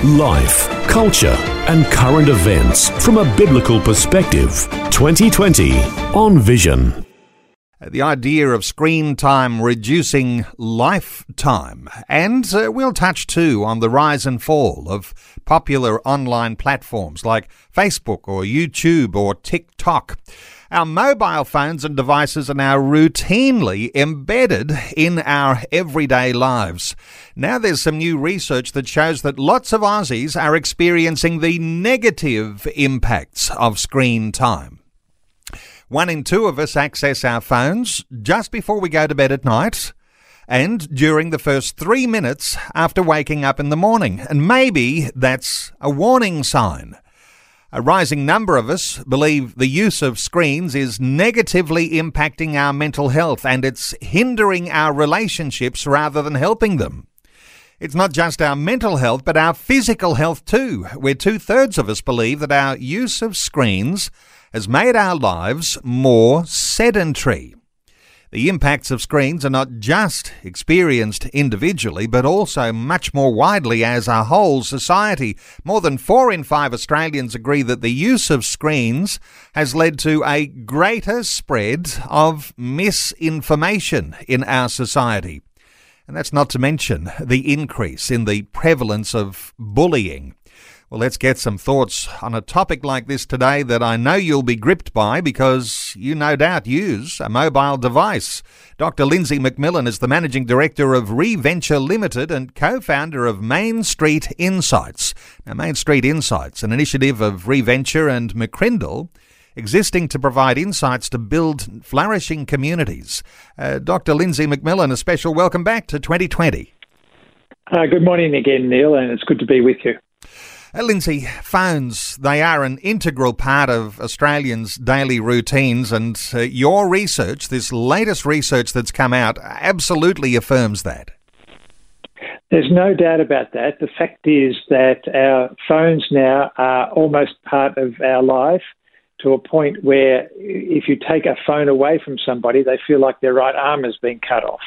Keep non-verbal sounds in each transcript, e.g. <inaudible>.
Life, culture, and current events from a biblical perspective. 2020 on Vision. The idea of screen time reducing lifetime. And uh, we'll touch too on the rise and fall of popular online platforms like Facebook or YouTube or TikTok. Our mobile phones and devices are now routinely embedded in our everyday lives. Now there's some new research that shows that lots of Aussies are experiencing the negative impacts of screen time. One in two of us access our phones just before we go to bed at night and during the first three minutes after waking up in the morning. And maybe that's a warning sign. A rising number of us believe the use of screens is negatively impacting our mental health and it's hindering our relationships rather than helping them. It's not just our mental health, but our physical health too, where two thirds of us believe that our use of screens has made our lives more sedentary. The impacts of screens are not just experienced individually, but also much more widely as a whole society. More than four in five Australians agree that the use of screens has led to a greater spread of misinformation in our society. And that's not to mention the increase in the prevalence of bullying. Well, let's get some thoughts on a topic like this today that I know you'll be gripped by because you no doubt use a mobile device. Dr. Lindsay McMillan is the Managing Director of ReVenture Limited and co founder of Main Street Insights. Now, Main Street Insights, an initiative of ReVenture and McCrindle existing to provide insights to build flourishing communities. Uh, Dr. Lindsay McMillan, a special welcome back to 2020. Uh, good morning again, Neil, and it's good to be with you. Uh, Lindsay, phones, they are an integral part of Australians' daily routines, and uh, your research, this latest research that's come out, absolutely affirms that. There's no doubt about that. The fact is that our phones now are almost part of our life to a point where if you take a phone away from somebody, they feel like their right arm has been cut off.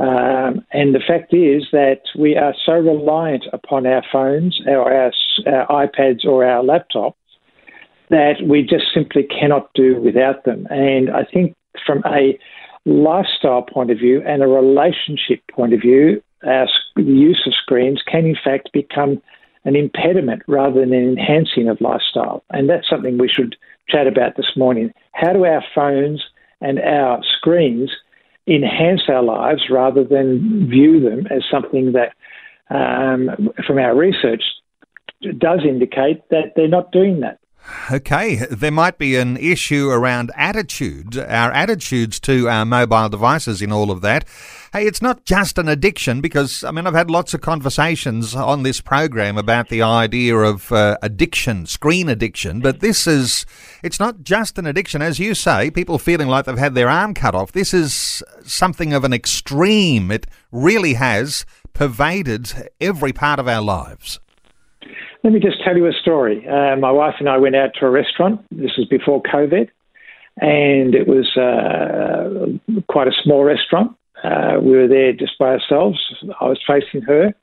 Um, and the fact is that we are so reliant upon our phones, our, our, our iPads, or our laptops that we just simply cannot do without them. And I think from a lifestyle point of view and a relationship point of view, our, use of screens can in fact become an impediment rather than an enhancing of lifestyle. And that's something we should chat about this morning. How do our phones and our screens enhance our lives rather than view them as something that, um, from our research, does indicate that they're not doing that. Okay, there might be an issue around attitude, our attitudes to our mobile devices in all of that. Hey, it's not just an addiction because, I mean, I've had lots of conversations on this program about the idea of uh, addiction, screen addiction, but this is, it's not just an addiction. As you say, people feeling like they've had their arm cut off. This is something of an extreme. It really has pervaded every part of our lives. Let me just tell you a story. Uh, my wife and I went out to a restaurant. This was before COVID, and it was uh, quite a small restaurant. Uh, we were there just by ourselves. I was facing her.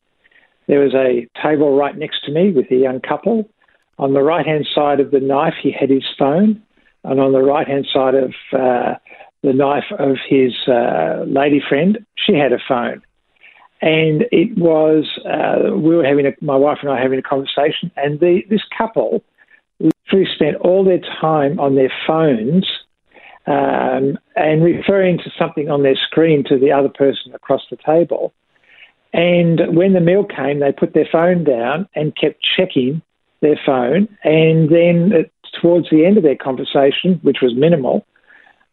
There was a table right next to me with a young couple. On the right hand side of the knife, he had his phone, and on the right hand side of uh, the knife of his uh, lady friend, she had a phone. And it was uh, we were having a, my wife and I having a conversation, and the, this couple literally spent all their time on their phones um, and referring to something on their screen to the other person across the table. And when the meal came, they put their phone down and kept checking their phone. And then uh, towards the end of their conversation, which was minimal,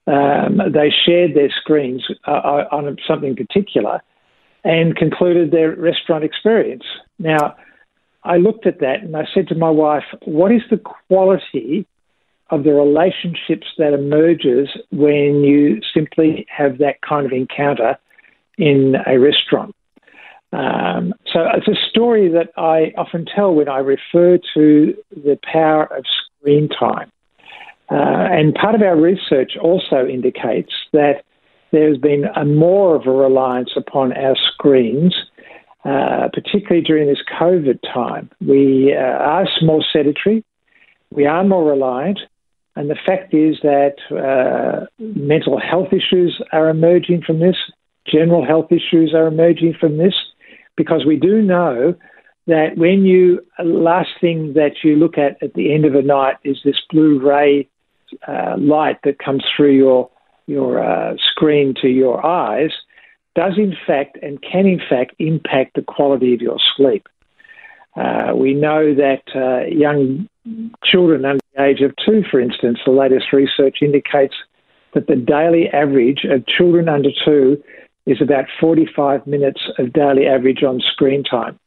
um, they shared their screens uh, uh on something particular and concluded their restaurant experience. Now, I looked at that and I said to my wife, What is the quality of the relationships that emerges when you simply have that kind of encounter in a restaurant. Um, so it's a story that I often tell when I refer to the power of screen time. Uh, and part of our research also indicates that there's been a more of a reliance upon our screens, uh, particularly during this COVID time. We uh, are more sedentary, we are more reliant, and the fact is that uh, mental health issues are emerging from this, general health issues are emerging from this, because we do know that when you last thing that you look at at the end of a night is this blue ray uh, light that comes through your your uh, screen to your eyes does in fact and can in fact impact the quality of your sleep. Uh, we know that uh, young children age of two, for instance, the latest research indicates that the daily average of children under two is about 45 minutes of daily average on screen time.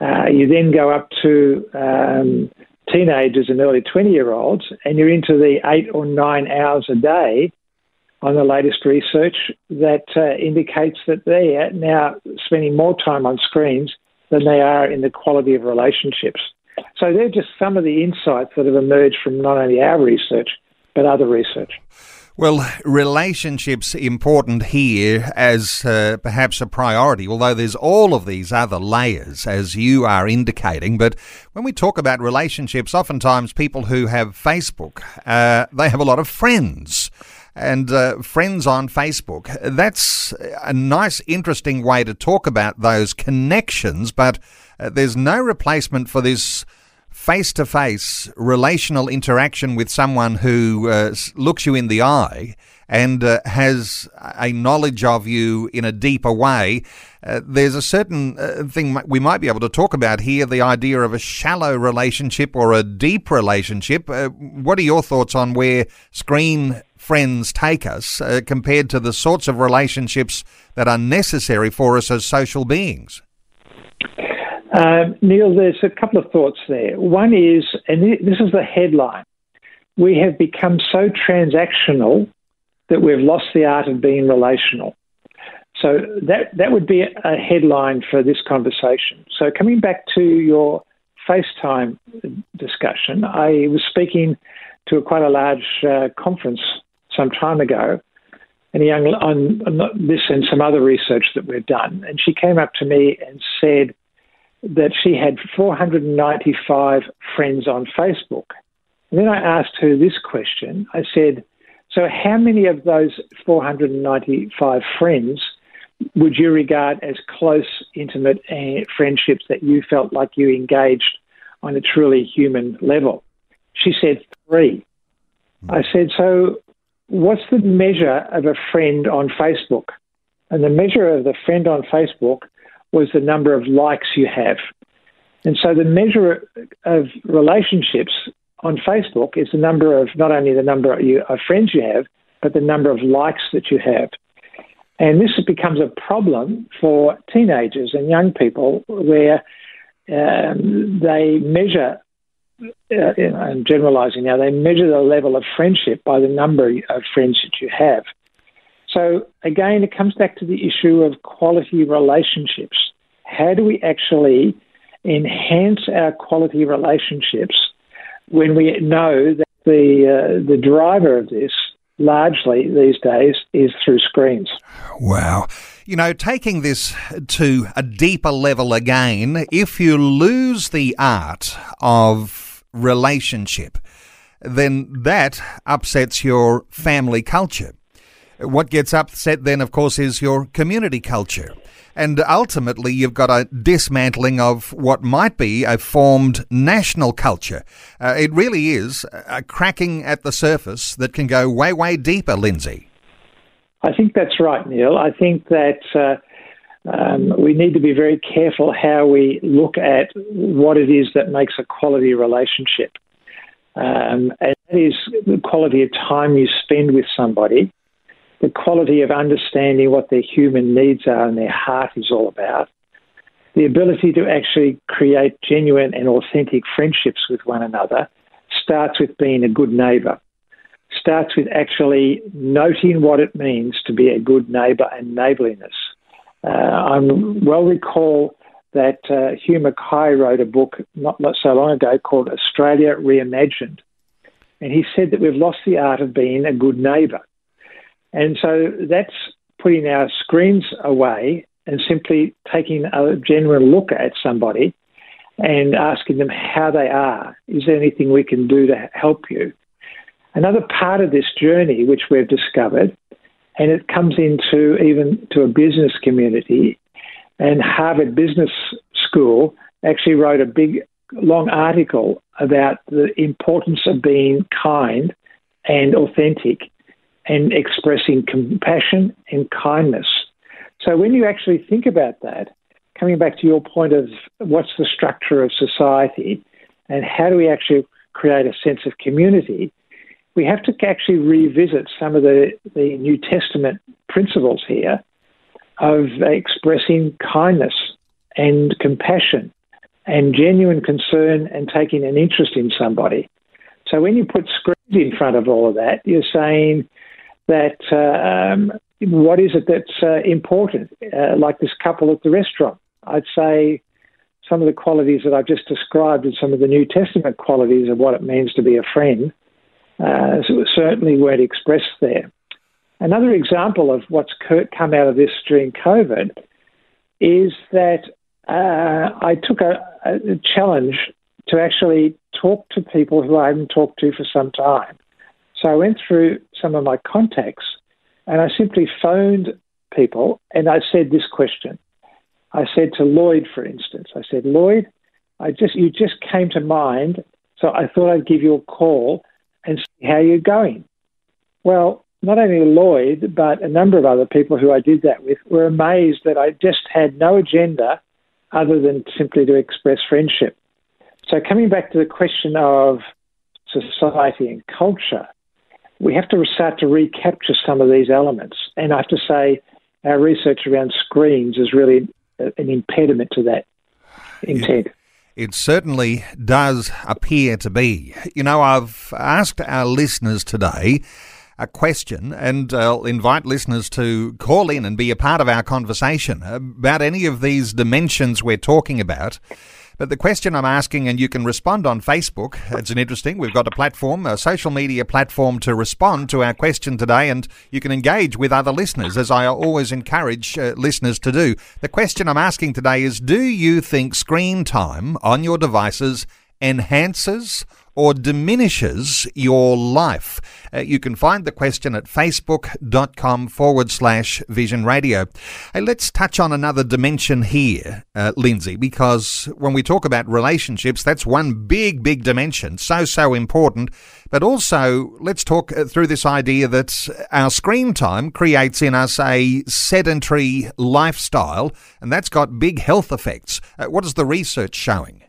Uh, you then go up to um, teenagers and early 20 year olds, and you're into the eight or nine hours a day on the latest research that uh, indicates that they are now spending more time on screens than they are in the quality of relationships. So they're just some of the insights that have emerged from not only our research, but other research. Well, relationships important here as uh, perhaps a priority, although there's all of these other layers, as you are indicating. But when we talk about relationships, oftentimes people who have Facebook, uh, they have a lot of friends and uh, friends on Facebook. That's a nice, interesting way to talk about those connections, but uh, there's no replacement for this face to face relational interaction with someone who uh, looks you in the eye and uh, has a knowledge of you in a deeper way, uh, there's a certain uh, thing we might be able to talk about here the idea of a shallow relationship or a deep relationship. Uh, what are your thoughts on where screen friends take us compared to the sorts of relationships that are necessary for us as social beings? <clears throat> Um, Neil, there's a couple of thoughts there. One is, and this is the headline we have become so transactional that we've lost the art of being relational. So that that would be a headline for this conversation. So coming back to your FaceTime discussion, I was speaking to a quite a large uh, conference some time ago, and a young on, on this and some other research that we've done, and she came up to me and said that she had 495 friends on Facebook. And then I asked her this question. I said, So, how many of those 495 friends would you regard as close, intimate friendships that you felt like you engaged on a truly human level? She said, Three. I said, So, what's the measure of a friend on Facebook? And the measure of the friend on Facebook was the number of likes you have. And so the measure of relationships on Facebook is the number of not only the number of friends you have, but the number of likes that you have. And this becomes a problem for teenagers and young people where um, they measure, uh, I'm generalizing now, they measure the level of friendship by the number of friends that you have. So again, it comes back to the issue of quality relationships. How do we actually enhance our quality relationships when we know that the uh, the driver of this largely these days is through screens. Wow. You know, taking this to a deeper level again, if you lose the art of relationship, then that upsets your family culture. What gets upset then, of course, is your community culture. And ultimately, you've got a dismantling of what might be a formed national culture. Uh, it really is a cracking at the surface that can go way, way deeper, Lindsay. I think that's right, Neil. I think that uh, um, we need to be very careful how we look at what it is that makes a quality relationship. Um, and that is the quality of time you spend with somebody the quality of understanding what their human needs are and their heart is all about, the ability to actually create genuine and authentic friendships with one another, starts with being a good neighbour. Starts with actually noting what it means to be a good neighbour and neighbourliness. Uh, I well recall that uh, Hugh Mackay wrote a book not, not so long ago called Australia Reimagined. And he said that we've lost the art of being a good neighbour. And so that's putting our screens away and simply taking a genuine look at somebody and asking them how they are. Is there anything we can do to help you? Another part of this journey, which we've discovered, and it comes into even to a business community, and Harvard Business School actually wrote a big, long article about the importance of being kind and authentic and expressing compassion and kindness. So when you actually think about that, coming back to your point of what's the structure of society and how do we actually create a sense of community, we have to actually revisit some of the, the New Testament principles here of expressing kindness and compassion and genuine concern and taking an interest in somebody. So when you put screens in front of all of that, you're saying that um, what is it that's uh, important? Uh, like this couple at the restaurant, I'd say some of the qualities that I've just described and some of the New Testament qualities of what it means to be a friend uh, certainly weren't expressed there. Another example of what's come out of this during COVID is that uh, I took a, a, challenge to actually talk to people who I hadn't talked to for some time. So I went through some of my contacts and I simply phoned people and I said this question. I said to Lloyd, for instance, I said, Lloyd, I just you just came to mind, so I thought I'd give you a call and see how you're going. Well, not only Lloyd, but a number of other people who I did that with were amazed that I just had no agenda other than simply to express friendship. So, coming back to the question of society and culture, we have to start to recapture some of these elements. And I have to say, our research around screens is really an impediment to that intent. It certainly does appear to be. You know, I've asked our listeners today a question, and I'll invite listeners to call in and be a part of our conversation about any of these dimensions we're talking about. But the question I'm asking, and you can respond on Facebook, it's an interesting, we've got a platform, a social media platform to respond to our question today, and you can engage with other listeners, as I always encourage uh, listeners to do. The question I'm asking today is Do you think screen time on your devices enhances or diminishes your life? Uh, you can find the question at facebook.com forward slash vision radio. Hey, let's touch on another dimension here, uh, Lindsay, because when we talk about relationships, that's one big, big dimension, so, so important. But also, let's talk uh, through this idea that our screen time creates in us a sedentary lifestyle, and that's got big health effects. Uh, what is the research showing?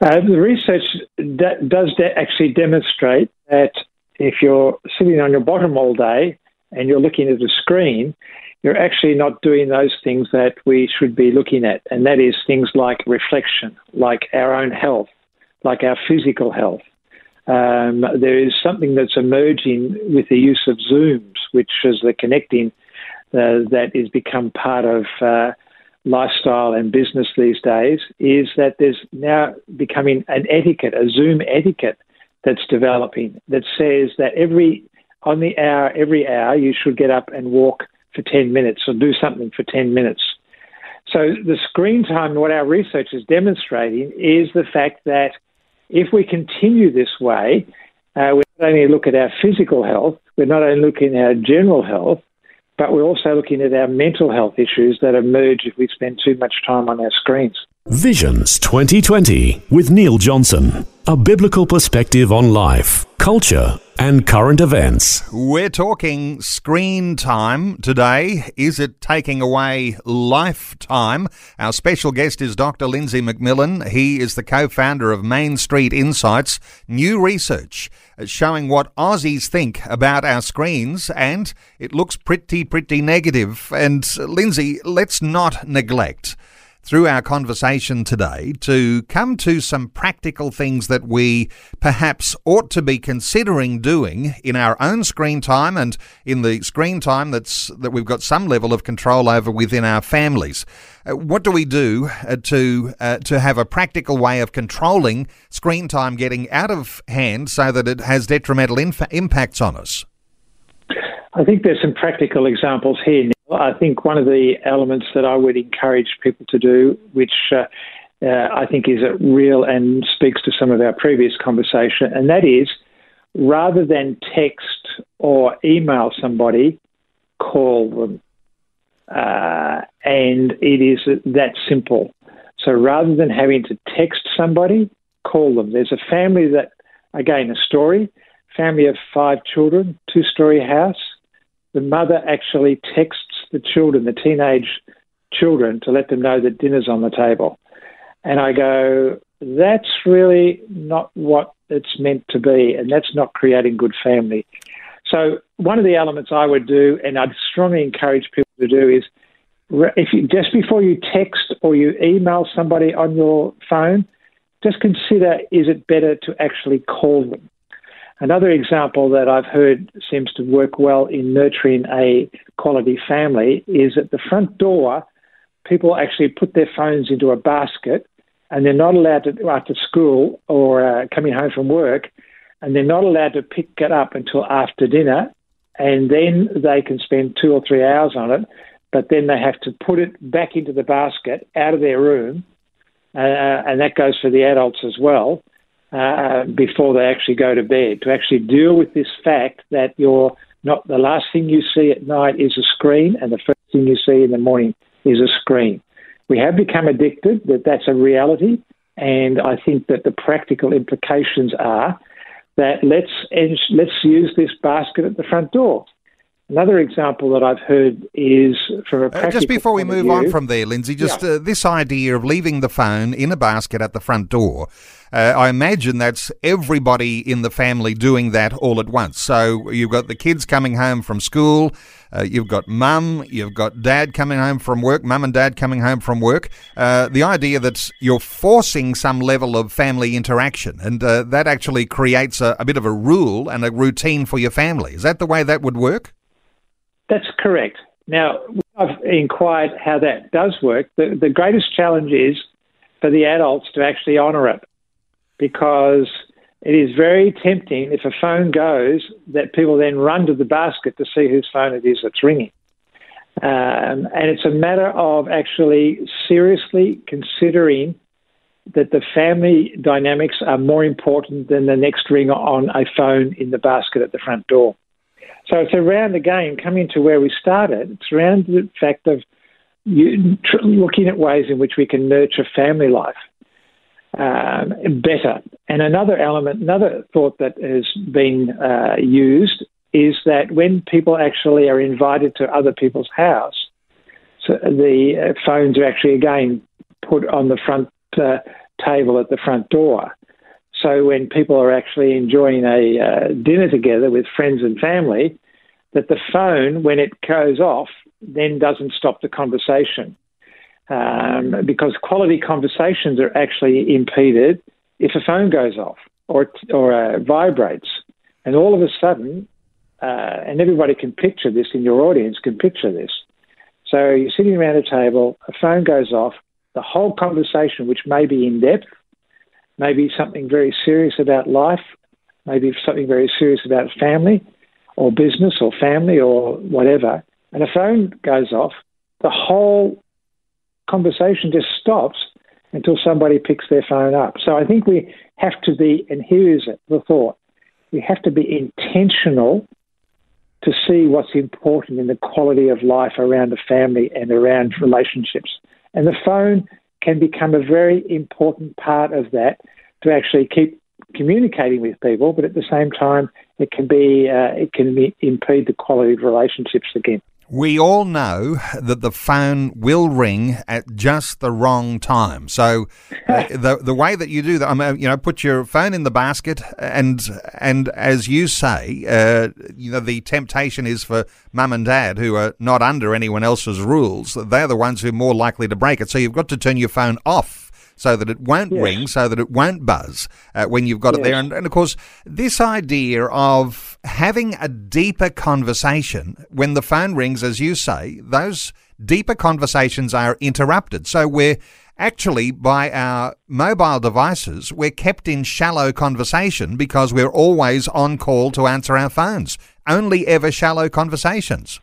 Uh, the research de- does de- actually demonstrate that if you're sitting on your bottom all day and you're looking at a screen, you're actually not doing those things that we should be looking at, and that is things like reflection, like our own health, like our physical health. Um, there is something that's emerging with the use of Zooms, which is the connecting uh, that is become part of uh, lifestyle and business these days is that there's now becoming an etiquette, a Zoom etiquette that's developing that says that every on the hour, every hour, you should get up and walk for 10 minutes or do something for 10 minutes. So the screen time, what our research is demonstrating is the fact that if we continue this way, uh, we not only look at our physical health, we're not only looking at our general health, but we're also looking at our mental health issues that emerge if we spend too much time on our screens. Visions 2020 with Neil Johnson. A biblical perspective on life, culture, and current events. We're talking screen time today. Is it taking away lifetime? Our special guest is Dr. Lindsay McMillan. He is the co founder of Main Street Insights. New research showing what Aussies think about our screens, and it looks pretty, pretty negative. And uh, Lindsay, let's not neglect through our conversation today to come to some practical things that we perhaps ought to be considering doing in our own screen time and in the screen time that's that we've got some level of control over within our families. Uh, what do we do uh, to uh, to have a practical way of controlling screen time getting out of hand so that it has detrimental inf- impacts on us? I think there's some practical examples here. I think one of the elements that I would encourage people to do, which uh, uh, I think is a real and speaks to some of our previous conversation, and that is rather than text or email somebody, call them. Uh, and it is that simple. So rather than having to text somebody, call them. There's a family that, again, a story, family of five children, two story house. The mother actually texts the children, the teenage children, to let them know that dinner's on the table. And I go, that's really not what it's meant to be, and that's not creating good family. So, one of the elements I would do, and I'd strongly encourage people to do, is if you, just before you text or you email somebody on your phone, just consider is it better to actually call them? Another example that I've heard seems to work well in nurturing a quality family is at the front door, people actually put their phones into a basket and they're not allowed to, after school or uh, coming home from work, and they're not allowed to pick it up until after dinner. And then they can spend two or three hours on it, but then they have to put it back into the basket out of their room. Uh, and that goes for the adults as well uh, before they actually go to bed, to actually deal with this fact that you're not the last thing you see at night is a screen, and the first thing you see in the morning is a screen. We have become addicted, that that's a reality, and I think that the practical implications are that let's let's use this basket at the front door. Another example that I've heard is from a uh, just before we move view, on from there, Lindsay, just yeah. uh, this idea of leaving the phone in a basket at the front door. Uh, I imagine that's everybody in the family doing that all at once. So you've got the kids coming home from school, uh, you've got mum, you've got dad coming home from work, mum and dad coming home from work. Uh, the idea that you're forcing some level of family interaction, and uh, that actually creates a, a bit of a rule and a routine for your family. Is that the way that would work? That's correct. Now, I've inquired how that does work. The, the greatest challenge is for the adults to actually honour it because it is very tempting if a phone goes that people then run to the basket to see whose phone it is that's ringing. Um, and it's a matter of actually seriously considering that the family dynamics are more important than the next ring on a phone in the basket at the front door. So it's around again coming to where we started. It's around the fact of you, tr- looking at ways in which we can nurture family life um, better. And another element, another thought that has been uh, used is that when people actually are invited to other people's house, so the uh, phones are actually again put on the front uh, table at the front door. So when people are actually enjoying a uh, dinner together with friends and family, that the phone, when it goes off, then doesn't stop the conversation. Um, because quality conversations are actually impeded if a phone goes off or, or uh, vibrates. And all of a sudden, uh, and everybody can picture this in your audience, can picture this. So you're sitting around a table, a phone goes off, the whole conversation, which may be in depth, maybe something very serious about life, maybe something very serious about family or business or family or whatever, and a phone goes off, the whole conversation just stops until somebody picks their phone up. So I think we have to be, and here is it, the thought, we have to be intentional to see what's important in the quality of life around a family and around relationships. And the phone can become a very important part of that to actually keep communicating with people, but at the same time, it can be uh, it can impede the quality of relationships again. We all know that the phone will ring at just the wrong time. So, uh, <laughs> the the way that you do that, I mean, you know, put your phone in the basket, and and as you say, uh, you know, the temptation is for mum and dad who are not under anyone else's rules. They're the ones who are more likely to break it. So you've got to turn your phone off so that it won't yes. ring, so that it won't buzz uh, when you've got yes. it there. And, and, of course, this idea of having a deeper conversation when the phone rings, as you say, those deeper conversations are interrupted. So we're actually, by our mobile devices, we're kept in shallow conversation because we're always on call to answer our phones. Only ever shallow conversations.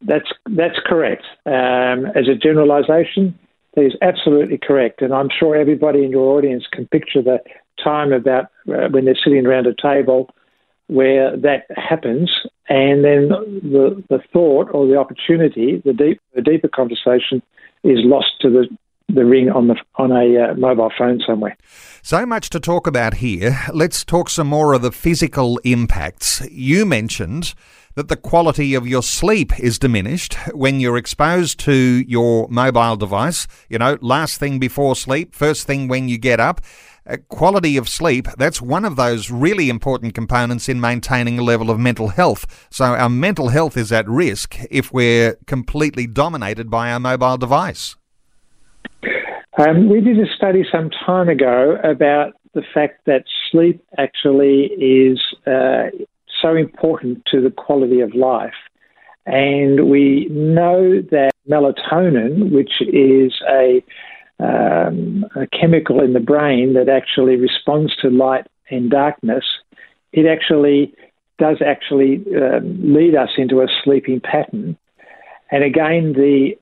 That's that's correct. Um, as a generalisation, that is absolutely correct. And I'm sure everybody in your audience can picture the time about uh, when they're sitting around a table where that happens, and then the, the thought or the opportunity, the, deep, the deeper conversation, is lost to the the ring on the on a uh, mobile phone somewhere. So much to talk about here. Let's talk some more of the physical impacts. You mentioned that the quality of your sleep is diminished when you're exposed to your mobile device. You know, last thing before sleep, first thing when you get up. Uh, quality of sleep, that's one of those really important components in maintaining a level of mental health. So, our mental health is at risk if we're completely dominated by our mobile device. Um, we did a study some time ago about the fact that sleep actually is uh, so important to the quality of life. And we know that melatonin, which is a, um, a chemical in the brain that actually responds to light and darkness, it actually does actually um, lead us into a sleeping pattern. And again, the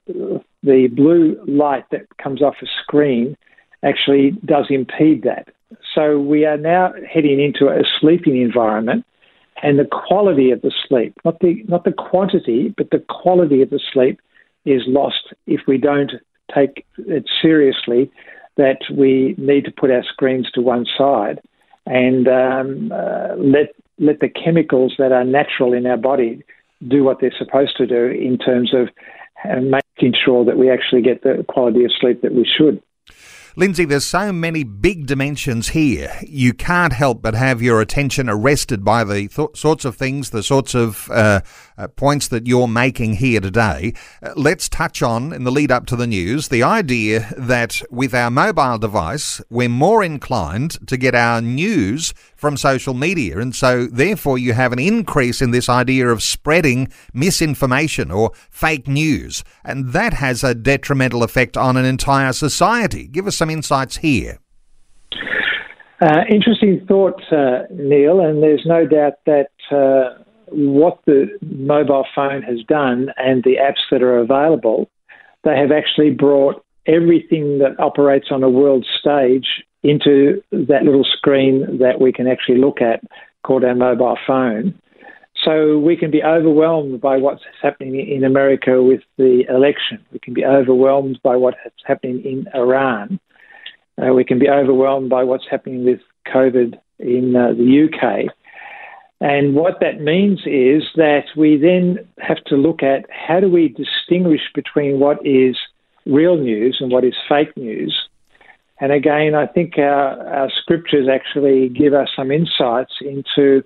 the blue light that comes off a screen actually does impede that. So we are now heading into a sleeping environment and the quality of the sleep, not the not the quantity, but the quality of the sleep is lost if we don't take it seriously that we need to put our screens to one side and um, uh, let let the chemicals that are natural in our body do what they're supposed to do in terms of uh, making sure that we actually get the quality of sleep that we should. Lindsay, there's so many big dimensions here. You can't help but have your attention arrested by the th- sorts of things, the sorts of uh, uh, points that you're making here today. Uh, let's touch on, in the lead up to the news, the idea that with our mobile device, we're more inclined to get our news from social media. And so, therefore, you have an increase in this idea of spreading misinformation or fake news. And that has a detrimental effect on an entire society. Give us some insights here. Uh, interesting thought, uh, Neil, and there's no doubt that uh, what the mobile phone has done and the apps that are available, they have actually brought everything that operates on a world stage into that little screen that we can actually look at called our mobile phone. So we can be overwhelmed by what's happening in America with the election. We can be overwhelmed by what's happening in Iran. Uh, we can be overwhelmed by what's happening with COVID in uh, the UK. And what that means is that we then have to look at how do we distinguish between what is real news and what is fake news. And again, I think our, our scriptures actually give us some insights into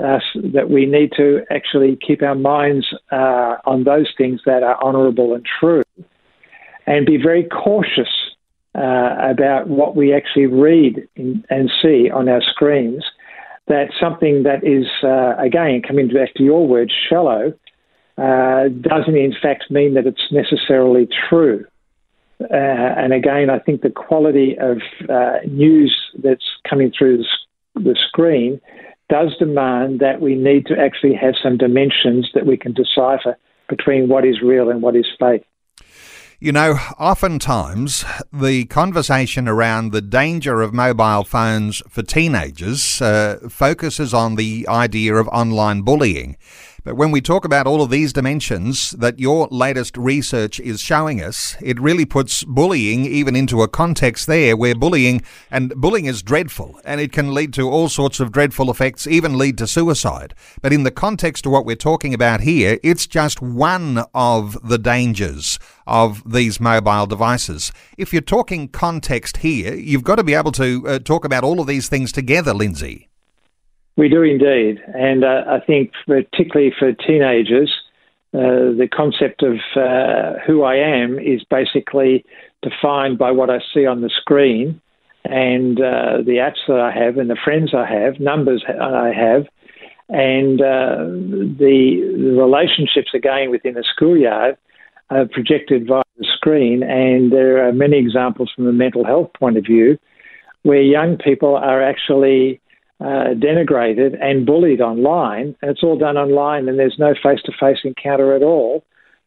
us that we need to actually keep our minds uh, on those things that are honourable and true, and be very cautious uh, about what we actually read in, and see on our screens. That something that is, uh, again, coming back to your word, shallow, uh, doesn't in fact mean that it's necessarily true. Uh, and again, I think the quality of uh, news that's coming through the, the screen does demand that we need to actually have some dimensions that we can decipher between what is real and what is fake. You know, oftentimes the conversation around the danger of mobile phones for teenagers uh, focuses on the idea of online bullying. But when we talk about all of these dimensions that your latest research is showing us, it really puts bullying even into a context there where bullying and bullying is dreadful and it can lead to all sorts of dreadful effects, even lead to suicide. But in the context of what we're talking about here, it's just one of the dangers of these mobile devices. If you're talking context here, you've got to be able to uh, talk about all of these things together, Lindsay. We do indeed. And uh, I think, particularly for teenagers, uh, the concept of uh, who I am is basically defined by what I see on the screen and uh, the apps that I have and the friends I have, numbers I have, and uh, the, relationships again within the schoolyard are projected via the screen. And there are many examples from a mental health point of view where young people are actually uh, denigrated and bullied online, and it's all done online, and there's no face to face encounter at all.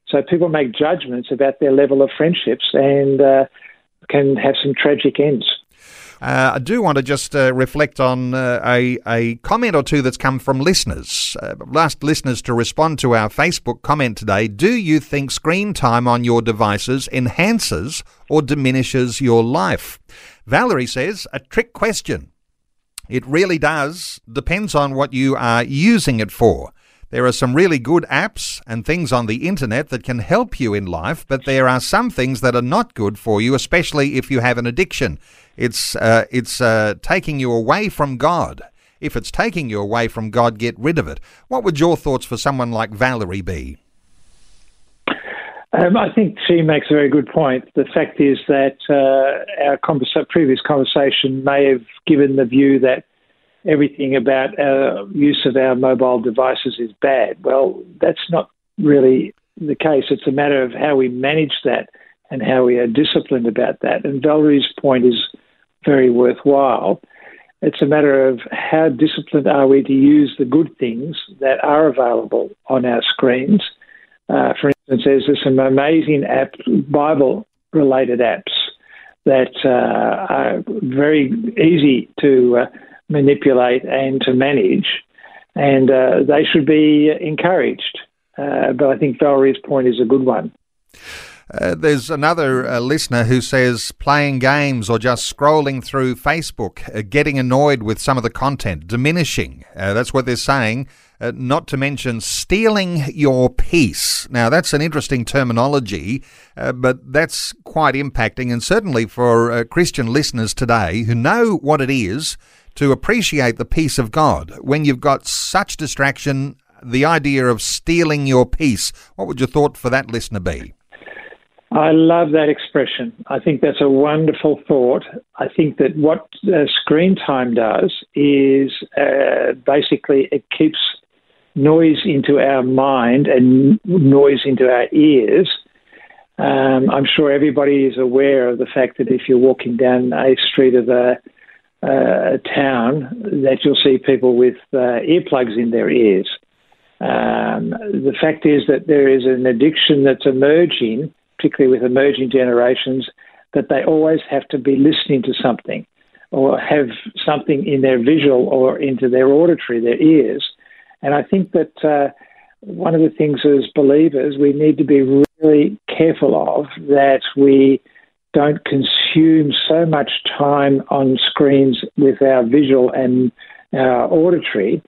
So people make judgments about their level of friendships and uh, can have some tragic ends. Uh, I do want to just uh, reflect on uh, a, a comment or two that's come from listeners. Uh, last listeners to respond to our Facebook comment today. Do you think screen time on your devices enhances or diminishes your life? Valerie says, a trick question. It really does. Depends on what you are using it for. There are some really good apps and things on the internet that can help you in life, but there are some things that are not good for you, especially if you have an addiction. It's uh, it's uh, taking you away from God. If it's taking you away from God, get rid of it. What would your thoughts for someone like Valerie be? Um, I think she makes a very good point. The fact is that uh, our conversa- previous conversation may have given the view that everything about our use of our mobile devices is bad. Well, that's not really the case. It's a matter of how we manage that and how we are disciplined about that. And Valerie's point is very worthwhile. It's a matter of how disciplined are we to use the good things that are available on our screens. Uh, for instance, there's some amazing app, Bible related apps that uh, are very easy to uh, manipulate and to manage, and uh, they should be encouraged. Uh, but I think Valerie's point is a good one. Uh, there's another uh, listener who says playing games or just scrolling through Facebook, uh, getting annoyed with some of the content, diminishing. Uh, that's what they're saying. Uh, not to mention stealing your peace. Now, that's an interesting terminology, uh, but that's quite impacting. And certainly for Christian listeners today who know what it is to appreciate the peace of God when you've got such distraction, the idea of stealing your peace. What would your thought for that listener be? I love that expression. I think that's a wonderful thought. I think that what uh, screen time does is uh, basically it keeps noise into our mind and noise into our ears. Um, I'm sure everybody is aware of the fact that if you're walking down a street of a, a town, that you'll see people with uh, earplugs in their ears. Um, the fact is that there is an addiction that's emerging particularly with emerging generations, that they always have to be listening to something or have something in their visual or into their auditory, their ears. And I think that uh, one of the things as believers we need to be really careful of that we don't consume so much time on screens with our visual and our auditory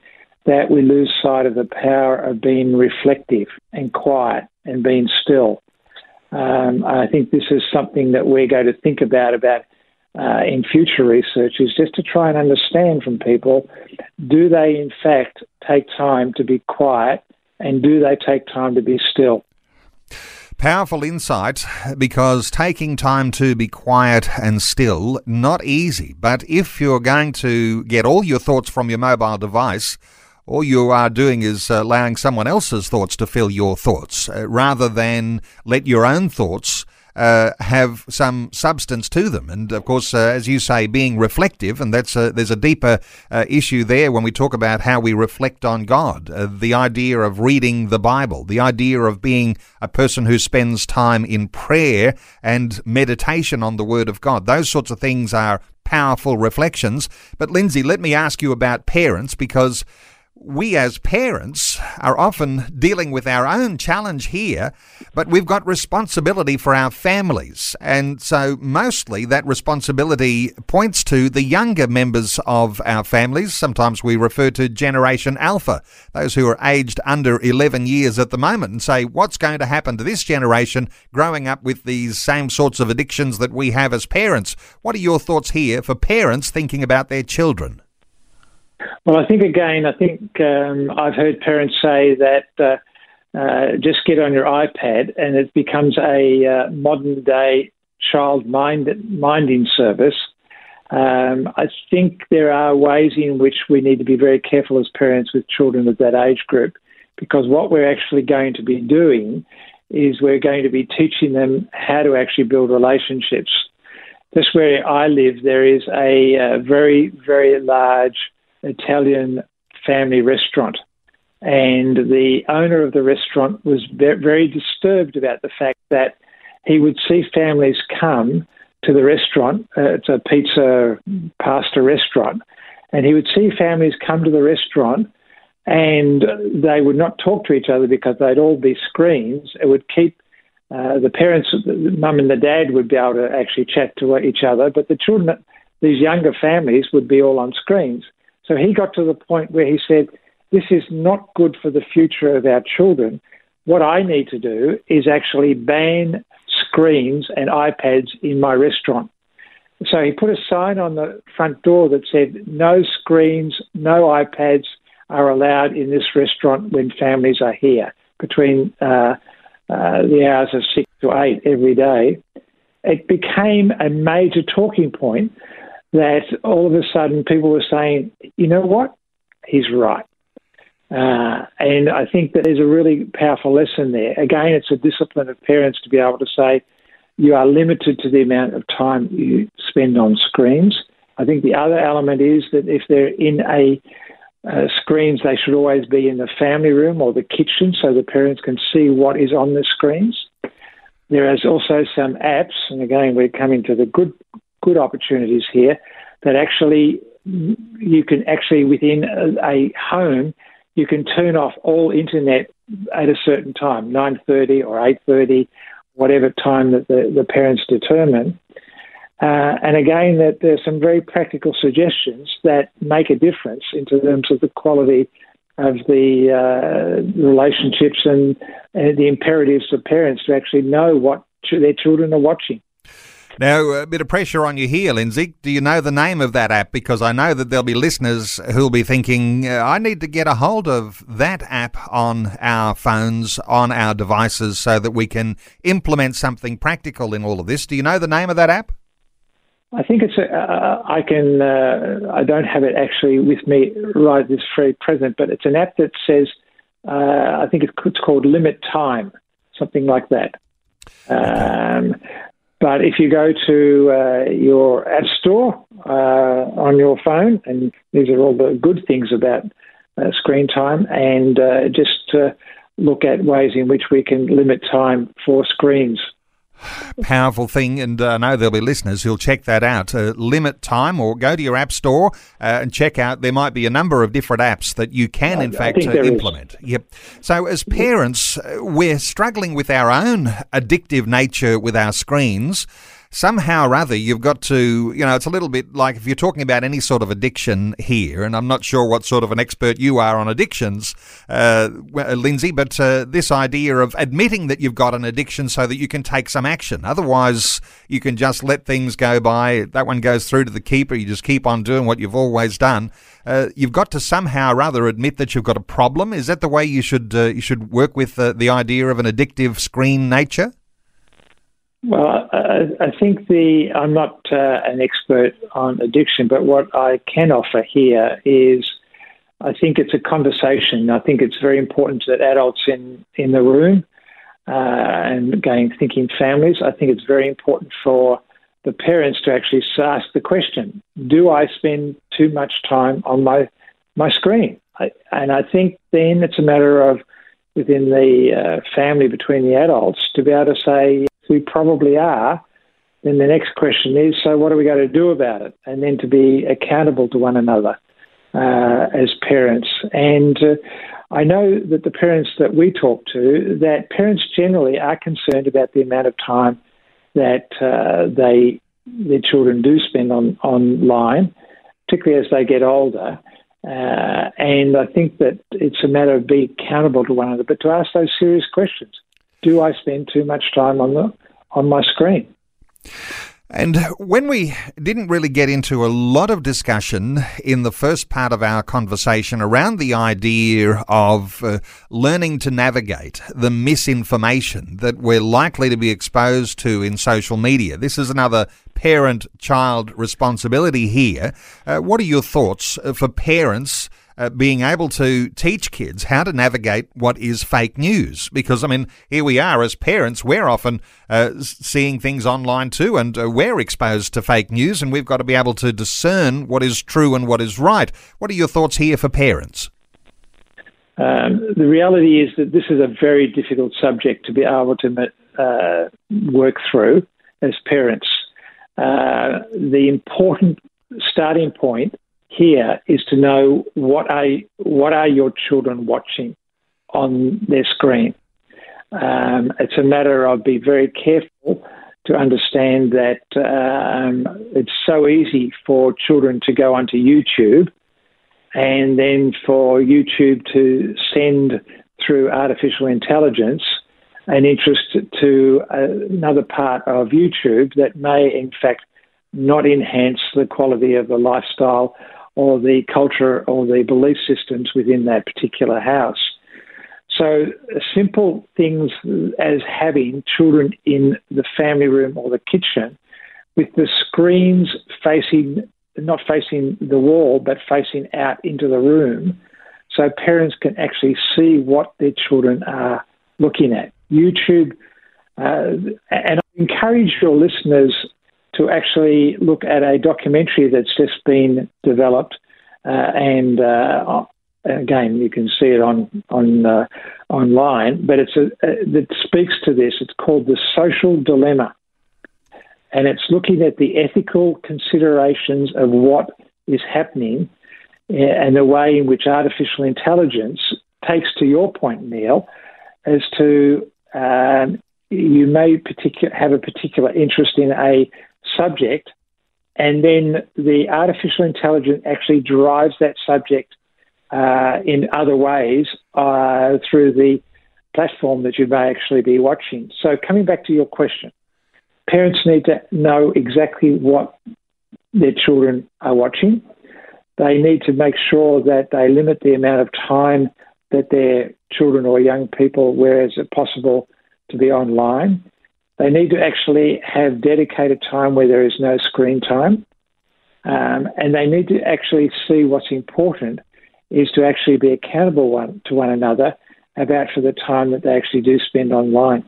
that we lose sight of the power of being reflective and quiet and being still. Um, I think this is something that we're going to think about about uh, in future research is just to try and understand from people do they in fact take time to be quiet and do they take time to be still? Powerful insight because taking time to be quiet and still, not easy. But if you're going to get all your thoughts from your mobile device, all you are doing is uh, allowing someone else's thoughts to fill your thoughts uh, rather than let your own thoughts uh, have some substance to them. And of course, uh, as you say, being reflective, and that's a, there's a deeper uh, issue there when we talk about how we reflect on God. Uh, the idea of reading the Bible, the idea of being a person who spends time in prayer and meditation on the Word of God. Those sorts of things are powerful reflections. But Lindsay, let me ask you about parents because we as parents are often dealing with our own challenge here, but we've got responsibility for our families. And so mostly that responsibility points to the younger members of our families. Sometimes we refer to Generation Alpha, those who are aged under 11 years at the moment, and say, what's going to happen to this generation growing up with these same sorts of addictions that we have as parents? What are your thoughts here for parents thinking about their children? Well, I think again, I think um, I've heard parents say that uh, uh, just get on your iPad and it becomes a uh, modern day child mind, minding service. Um, I think there are ways in which we need to be very careful as parents with children of that age group because what we're actually going to be doing is we're going to be teaching them how to actually build relationships. Just where I live, there is a, a very, very large Italian family restaurant. And the owner of the restaurant was very disturbed about the fact that he would see families come to the restaurant. Uh, it's a pizza pasta restaurant. And he would see families come to the restaurant and they would not talk to each other because they'd all be screens. It would keep uh, the parents, the mum and the dad would be able to actually chat to each other, but the children, these younger families, would be all on screens. So he got to the point where he said, This is not good for the future of our children. What I need to do is actually ban screens and iPads in my restaurant. So he put a sign on the front door that said, No screens, no iPads are allowed in this restaurant when families are here between uh, uh, the hours of six to eight every day. It became a major talking point that all of a sudden people were saying, you know what, he's right. Uh, and I think that there's a really powerful lesson there. Again, it's a discipline of parents to be able to say, you are limited to the amount of time you spend on screens. I think the other element is that if they're in a uh, screens, they should always be in the family room or the kitchen so the parents can see what is on the screens. There is also some apps, and again, we're coming to the good good opportunities here that actually you can actually within a, home you can turn off all internet at a certain time, 9.30 or 8.30, whatever time that the, the parents determine. Uh, and again, that there's some very practical suggestions that make a difference in terms of the quality of the uh, relationships and, and, the imperatives of parents to actually know what their children are watching. Now, a bit of pressure on you here, Lindsay. Do you know the name of that app? Because I know that there'll be listeners who'll be thinking, uh, I need to get a hold of that app on our phones, on our devices, so that we can implement something practical in all of this. Do you know the name of that app? I think it's. A, uh, I can. Uh, I don't have it actually with me right this very present, but it's an app that says. Uh, I think it's called Limit Time, something like that. Um, but if you go to uh, your App Store uh, on your phone, and these are all the good things about uh, screen time, and uh, just look at ways in which we can limit time for screens powerful thing, and uh, I know there'll be listeners who'll check that out. Uh, limit time, or go to your app store uh, and check out. There might be a number of different apps that you can, in fact, uh, implement. Is. Yep. So, as parents, uh, we're struggling with our own addictive nature with our screens somehow or other you've got to, you know, it's a little bit like if you're talking about any sort of addiction here, and I'm not sure what sort of an expert you are on addictions, uh, Lindsay, but uh, this idea of admitting that you've got an addiction so that you can take some action. Otherwise, you can just let things go by. That one goes through to the keeper. You just keep on doing what you've always done. Uh, you've got to somehow or other admit that you've got a problem. Is that the way you should uh, you should work with uh, the idea of an addictive screen nature? Well, I, I think the I'm not uh, an expert on addiction, but what I can offer here is I think it's a conversation. I think it's very important that adults in in the room uh, and again thinking families. I think it's very important for the parents to actually ask the question: Do I spend too much time on my my screen? I, and I think then it's a matter of within the uh, family between the adults to be able to say we probably are, then the next question is so what are we going to do about it? And then to be accountable to one another. uh, as parents. And uh, I know that the parents that we talk to, that parents generally are concerned about the amount of time that uh, they their children do spend on online, particularly as they get older. Uh, and I think that it's a matter of being accountable to one another, but to ask those serious questions: Do I spend too much time on the on my screen? And when we didn't really get into a lot of discussion in the first part of our conversation around the idea of uh, learning to navigate the misinformation that we're likely to be exposed to in social media, this is another parent child responsibility here. Uh, what are your thoughts uh, for parents? Uh, being able to teach kids how to navigate what is fake news. Because, I mean, here we are as parents, we're often uh, seeing things online too, and uh, we're exposed to fake news, and we've got to be able to discern what is true and what is right. What are your thoughts here for parents? Um, the reality is that this is a very difficult subject to be able to uh, work through as parents. Uh, the important starting point here is to know what are what are your children watching on their screen. Um, it's a matter of be very careful to understand that um, it's so easy for children to go onto YouTube and then for YouTube to send through artificial intelligence an interest to another part of YouTube that may, in fact, not enhance the quality of the lifestyle or the culture or the belief systems within that particular house. So, simple things as having children in the family room or the kitchen with the screens facing, not facing the wall, but facing out into the room, so parents can actually see what their children are looking at. YouTube, uh, and I encourage your listeners to actually look at a documentary that's just been developed, uh, and uh, again, you can see it on on uh, online. But it's a, that speaks to this. It's called the social dilemma, and it's looking at the ethical considerations of what is happening uh, and the way in which artificial intelligence takes to your point, Neil, as to um, you may particular, have a particular interest in a subject, and then the artificial intelligence actually drives that subject uh, in other ways uh, through the platform that you may actually be watching. So, coming back to your question, parents need to know exactly what their children are watching. They need to make sure that they limit the amount of time that their children or young people, where is it possible, to be online. They need to actually have dedicated time where there is no screen time. Um, and they need to actually see what's important is to actually be accountable one, to one another about for the time that they actually do spend online.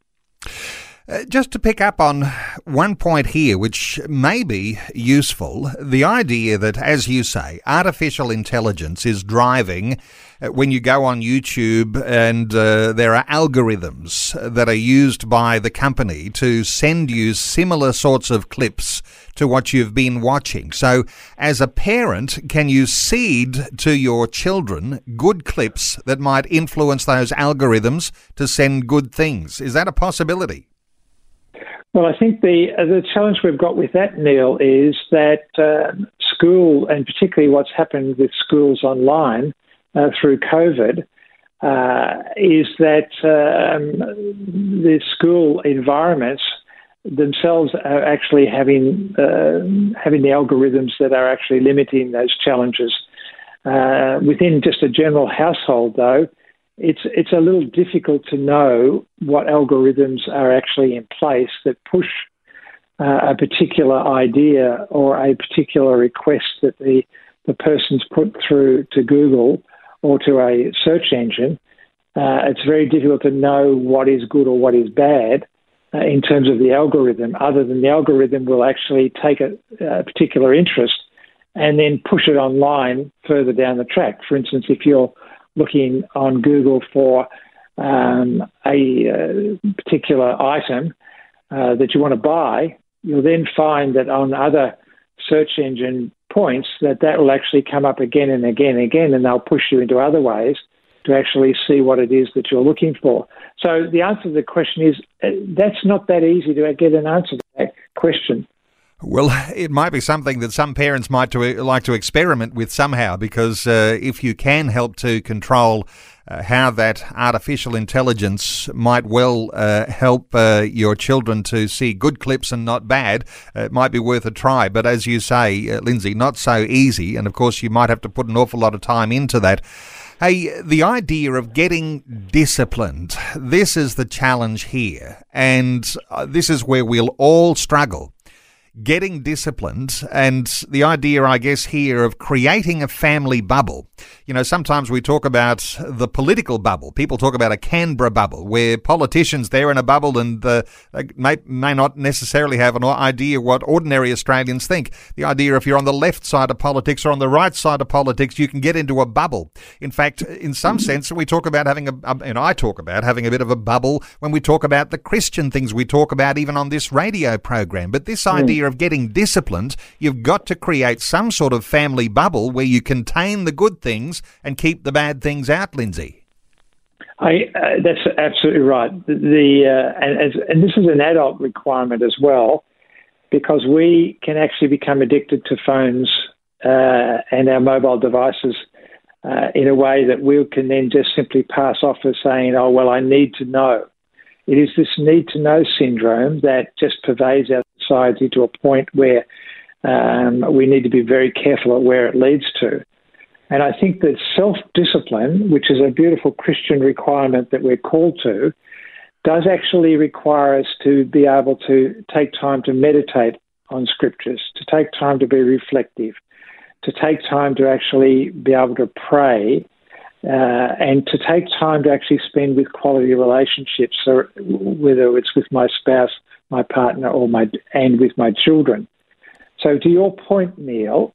Uh, just to pick up on one point here, which may be useful, the idea that, as you say, artificial intelligence is driving uh, when you go on YouTube and uh, there are algorithms that are used by the company to send you similar sorts of clips to what you've been watching. So, as a parent, can you seed to your children good clips that might influence those algorithms to send good things? Is that a possibility? Well, I think the uh, the challenge we've got with that, Neil, is that uh, school, and particularly what's happened with schools online uh, through COVID, uh, is that um, the school environments themselves are actually having uh, having the algorithms that are actually limiting those challenges. Uh, within just a general household, though, it's it's a little difficult to know what algorithms are actually in place that push uh, a particular idea or a particular request that the the person's put through to Google or to a search engine. Uh, it's very difficult to know what is good or what is bad uh, in terms of the algorithm, other than the algorithm will actually take a, a particular interest and then push it online further down the track. For instance, if you're looking on Google for um, a uh, particular item uh, that you want to buy, you'll then find that on other search engine points, that that will actually come up again and again and again, and they'll push you into other ways to actually see what it is that you're looking for. So the answer to the question is uh, that's not that easy to get an answer to that question. Well, <laughs> it might be something that some parents might to, like to experiment with somehow, because uh, if you can help to control uh, how that artificial intelligence might well uh, help uh, your children to see good clips and not bad, uh, it might be worth a try. But as you say, uh, Lindsay, not so easy, and of course you might have to put an awful lot of time into that. Hey, the idea of getting disciplined, this is the challenge here. And this is where we'll all struggle getting disciplined and the idea, I guess, here of creating a family bubble. You know, sometimes we talk about the political bubble. People talk about a Canberra bubble where politicians, they're in a bubble and uh, may, may not necessarily have an idea what ordinary Australians think. The idea if you're on the left side of politics or on the right side of politics, you can get into a bubble. In fact, in some sense, we talk about having a, and I talk about having a bit of a bubble when we talk about the Christian things we talk about even on this radio program. But this idea of getting disciplined, you've got to create some sort of family bubble where you contain the good things and keep the bad things out, Lindsay. I, uh, that's absolutely right. The uh, and, and this is an adult requirement as well, because we can actually become addicted to phones uh, and our mobile devices uh, in a way that we can then just simply pass off as saying, "Oh well, I need to know." It is this need to know syndrome that just pervades our society to a point where um, we need to be very careful at where it leads to. And I think that self discipline, which is a beautiful Christian requirement that we're called to, does actually require us to be able to take time to meditate on scriptures, to take time to be reflective, to take time to actually be able to pray, uh, and to take time to actually spend with quality relationships, so whether it's with my spouse, my partner, or my and with my children. So, to your point, Neil,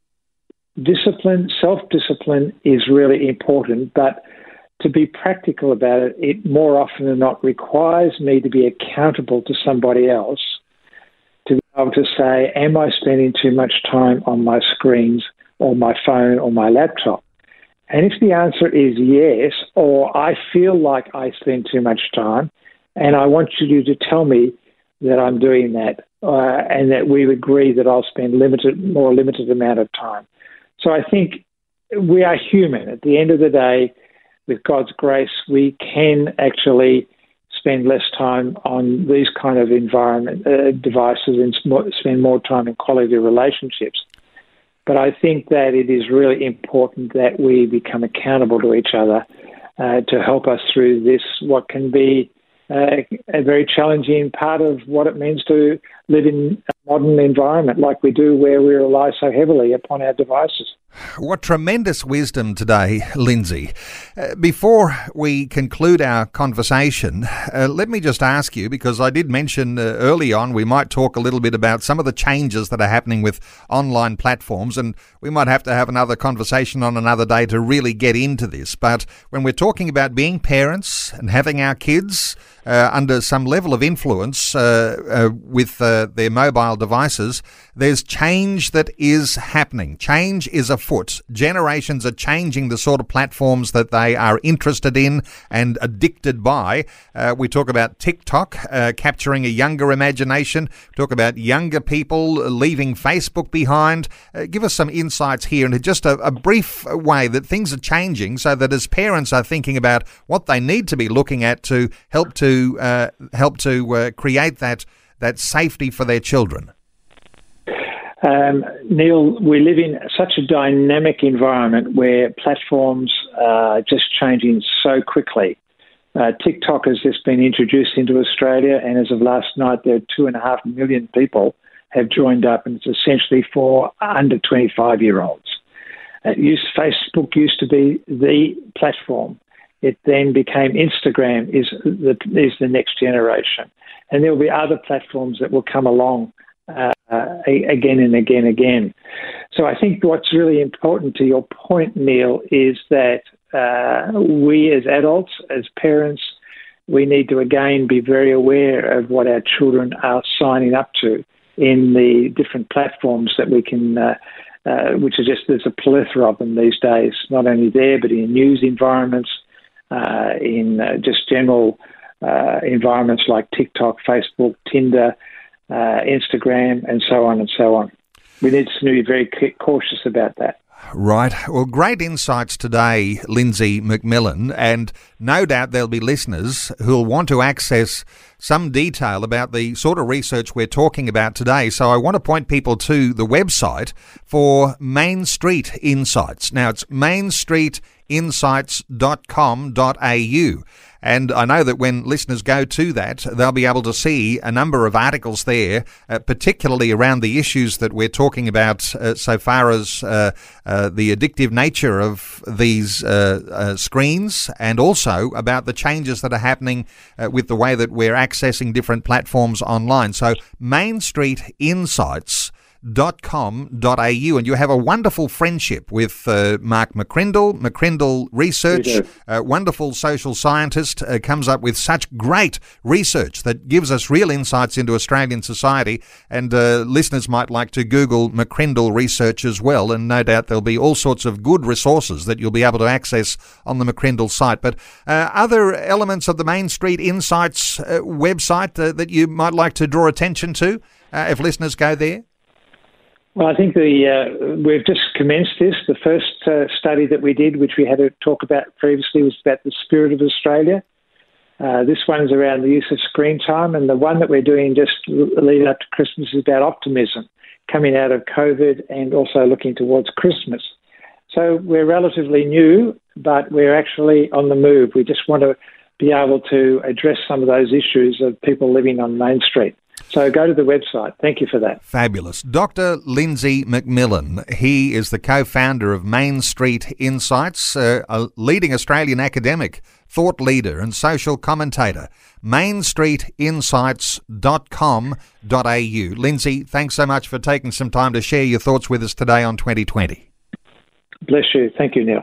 discipline, self discipline is really important, but to be practical about it, it more often than not requires me to be accountable to somebody else to be able to say, Am I spending too much time on my screens or my phone or my laptop? And if the answer is yes, or I feel like I spend too much time, and I want you to tell me that I'm doing that, uh, and that we agree that I'll spend limited, more limited amount of time. So I think we are human. At the end of the day, with God's grace, we can actually spend less time on these kind of environment uh, devices and spend more time in quality relationships. But I think that it is really important that we become accountable to each other uh, to help us through this, what can be uh, a very challenging part of what it means to live in modern environment like we do, where we rely so heavily upon our devices. What tremendous wisdom today, Lindsay. Uh, before we conclude our conversation, uh, let me just ask you because I did mention uh, early on we might talk a little bit about some of the changes that are happening with online platforms, and we might have to have another conversation on another day to really get into this. But when we're talking about being parents and having our kids uh, under some level of influence uh, uh, with their mobile devices, there's change that is happening. Change is afoot. Generations are changing the sort of platforms that they are interested in and addicted by. Uh, we talk about TikTok uh, capturing a younger imagination. We talk about younger people leaving Facebook behind. Uh, give us some insights here in just a, a brief way that things are changing so that as parents are thinking about what they need to be looking at to help to uh, help to uh, create that that safety for their children. Um, Neil, we live in such a dynamic environment where platforms are just changing so quickly. Uh, TikTok has just been introduced into Australia, and as of last night, there are two and a half million people have joined up, and it's essentially for under 25 year olds. Uh, Facebook used to be the platform. It then became Instagram is the, is the next generation, and there will be other platforms that will come along uh, again and again and again. So I think what's really important to your point, Neil, is that uh, we as adults, as parents, we need to again be very aware of what our children are signing up to in the different platforms that we can uh, uh, which is just there's a plethora of them these days, not only there, but in news environments, in uh, just general uh, environments like TikTok, Facebook, Tinder, uh, Instagram, and so on and so on. We need to be very cautious about that. Right. Well, great insights today, Lindsay McMillan, and no doubt there'll be listeners who'll want to access some detail about the sort of research we're talking about today. So I want to point people to the website for Main Street Insights. Now it's mainstreetinsights.com.au. And I know that when listeners go to that, they'll be able to see a number of articles there, uh, particularly around the issues that we're talking about uh, so far as uh, uh the addictive nature of these uh, uh, screens and also about the changes that are happening with the way that we're accessing different platforms online. So, Main Street Insights mark.com.au and you have a wonderful friendship with uh, Mark McCrindle, McCrindle Research, a wonderful social scientist, uh, comes up with such great research that gives us real insights into Australian society. And uh, listeners might like to Google McCrindle Research as well, and no doubt there'll be all sorts of good resources that you'll be able to access on the McCrindle site. But uh, other elements of the Main Street Insights uh, website that you might like to draw attention to if listeners go there? Well, I think the uh, we've just commenced this. The first uh, study that we did, which we had to talk about previously, was about the spirit of Australia. Uh, this one's around the use of screen time, and the one that we're doing just leading up to Christmas is about optimism, coming out of COVID and also looking towards Christmas. So we're relatively new, but we're actually on the move. We just want to be able to address some of those issues of people living on Main Street. So go to the website. Thank you for that. Fabulous. Dr. Lindsay McMillan, he is the co founder of Main Street Insights, uh, a leading Australian academic, thought leader, and social commentator. MainStreetInsights.com.au. Lindsay, thanks so much for taking some time to share your thoughts with us today on 2020. Bless you. Thank you, Neil.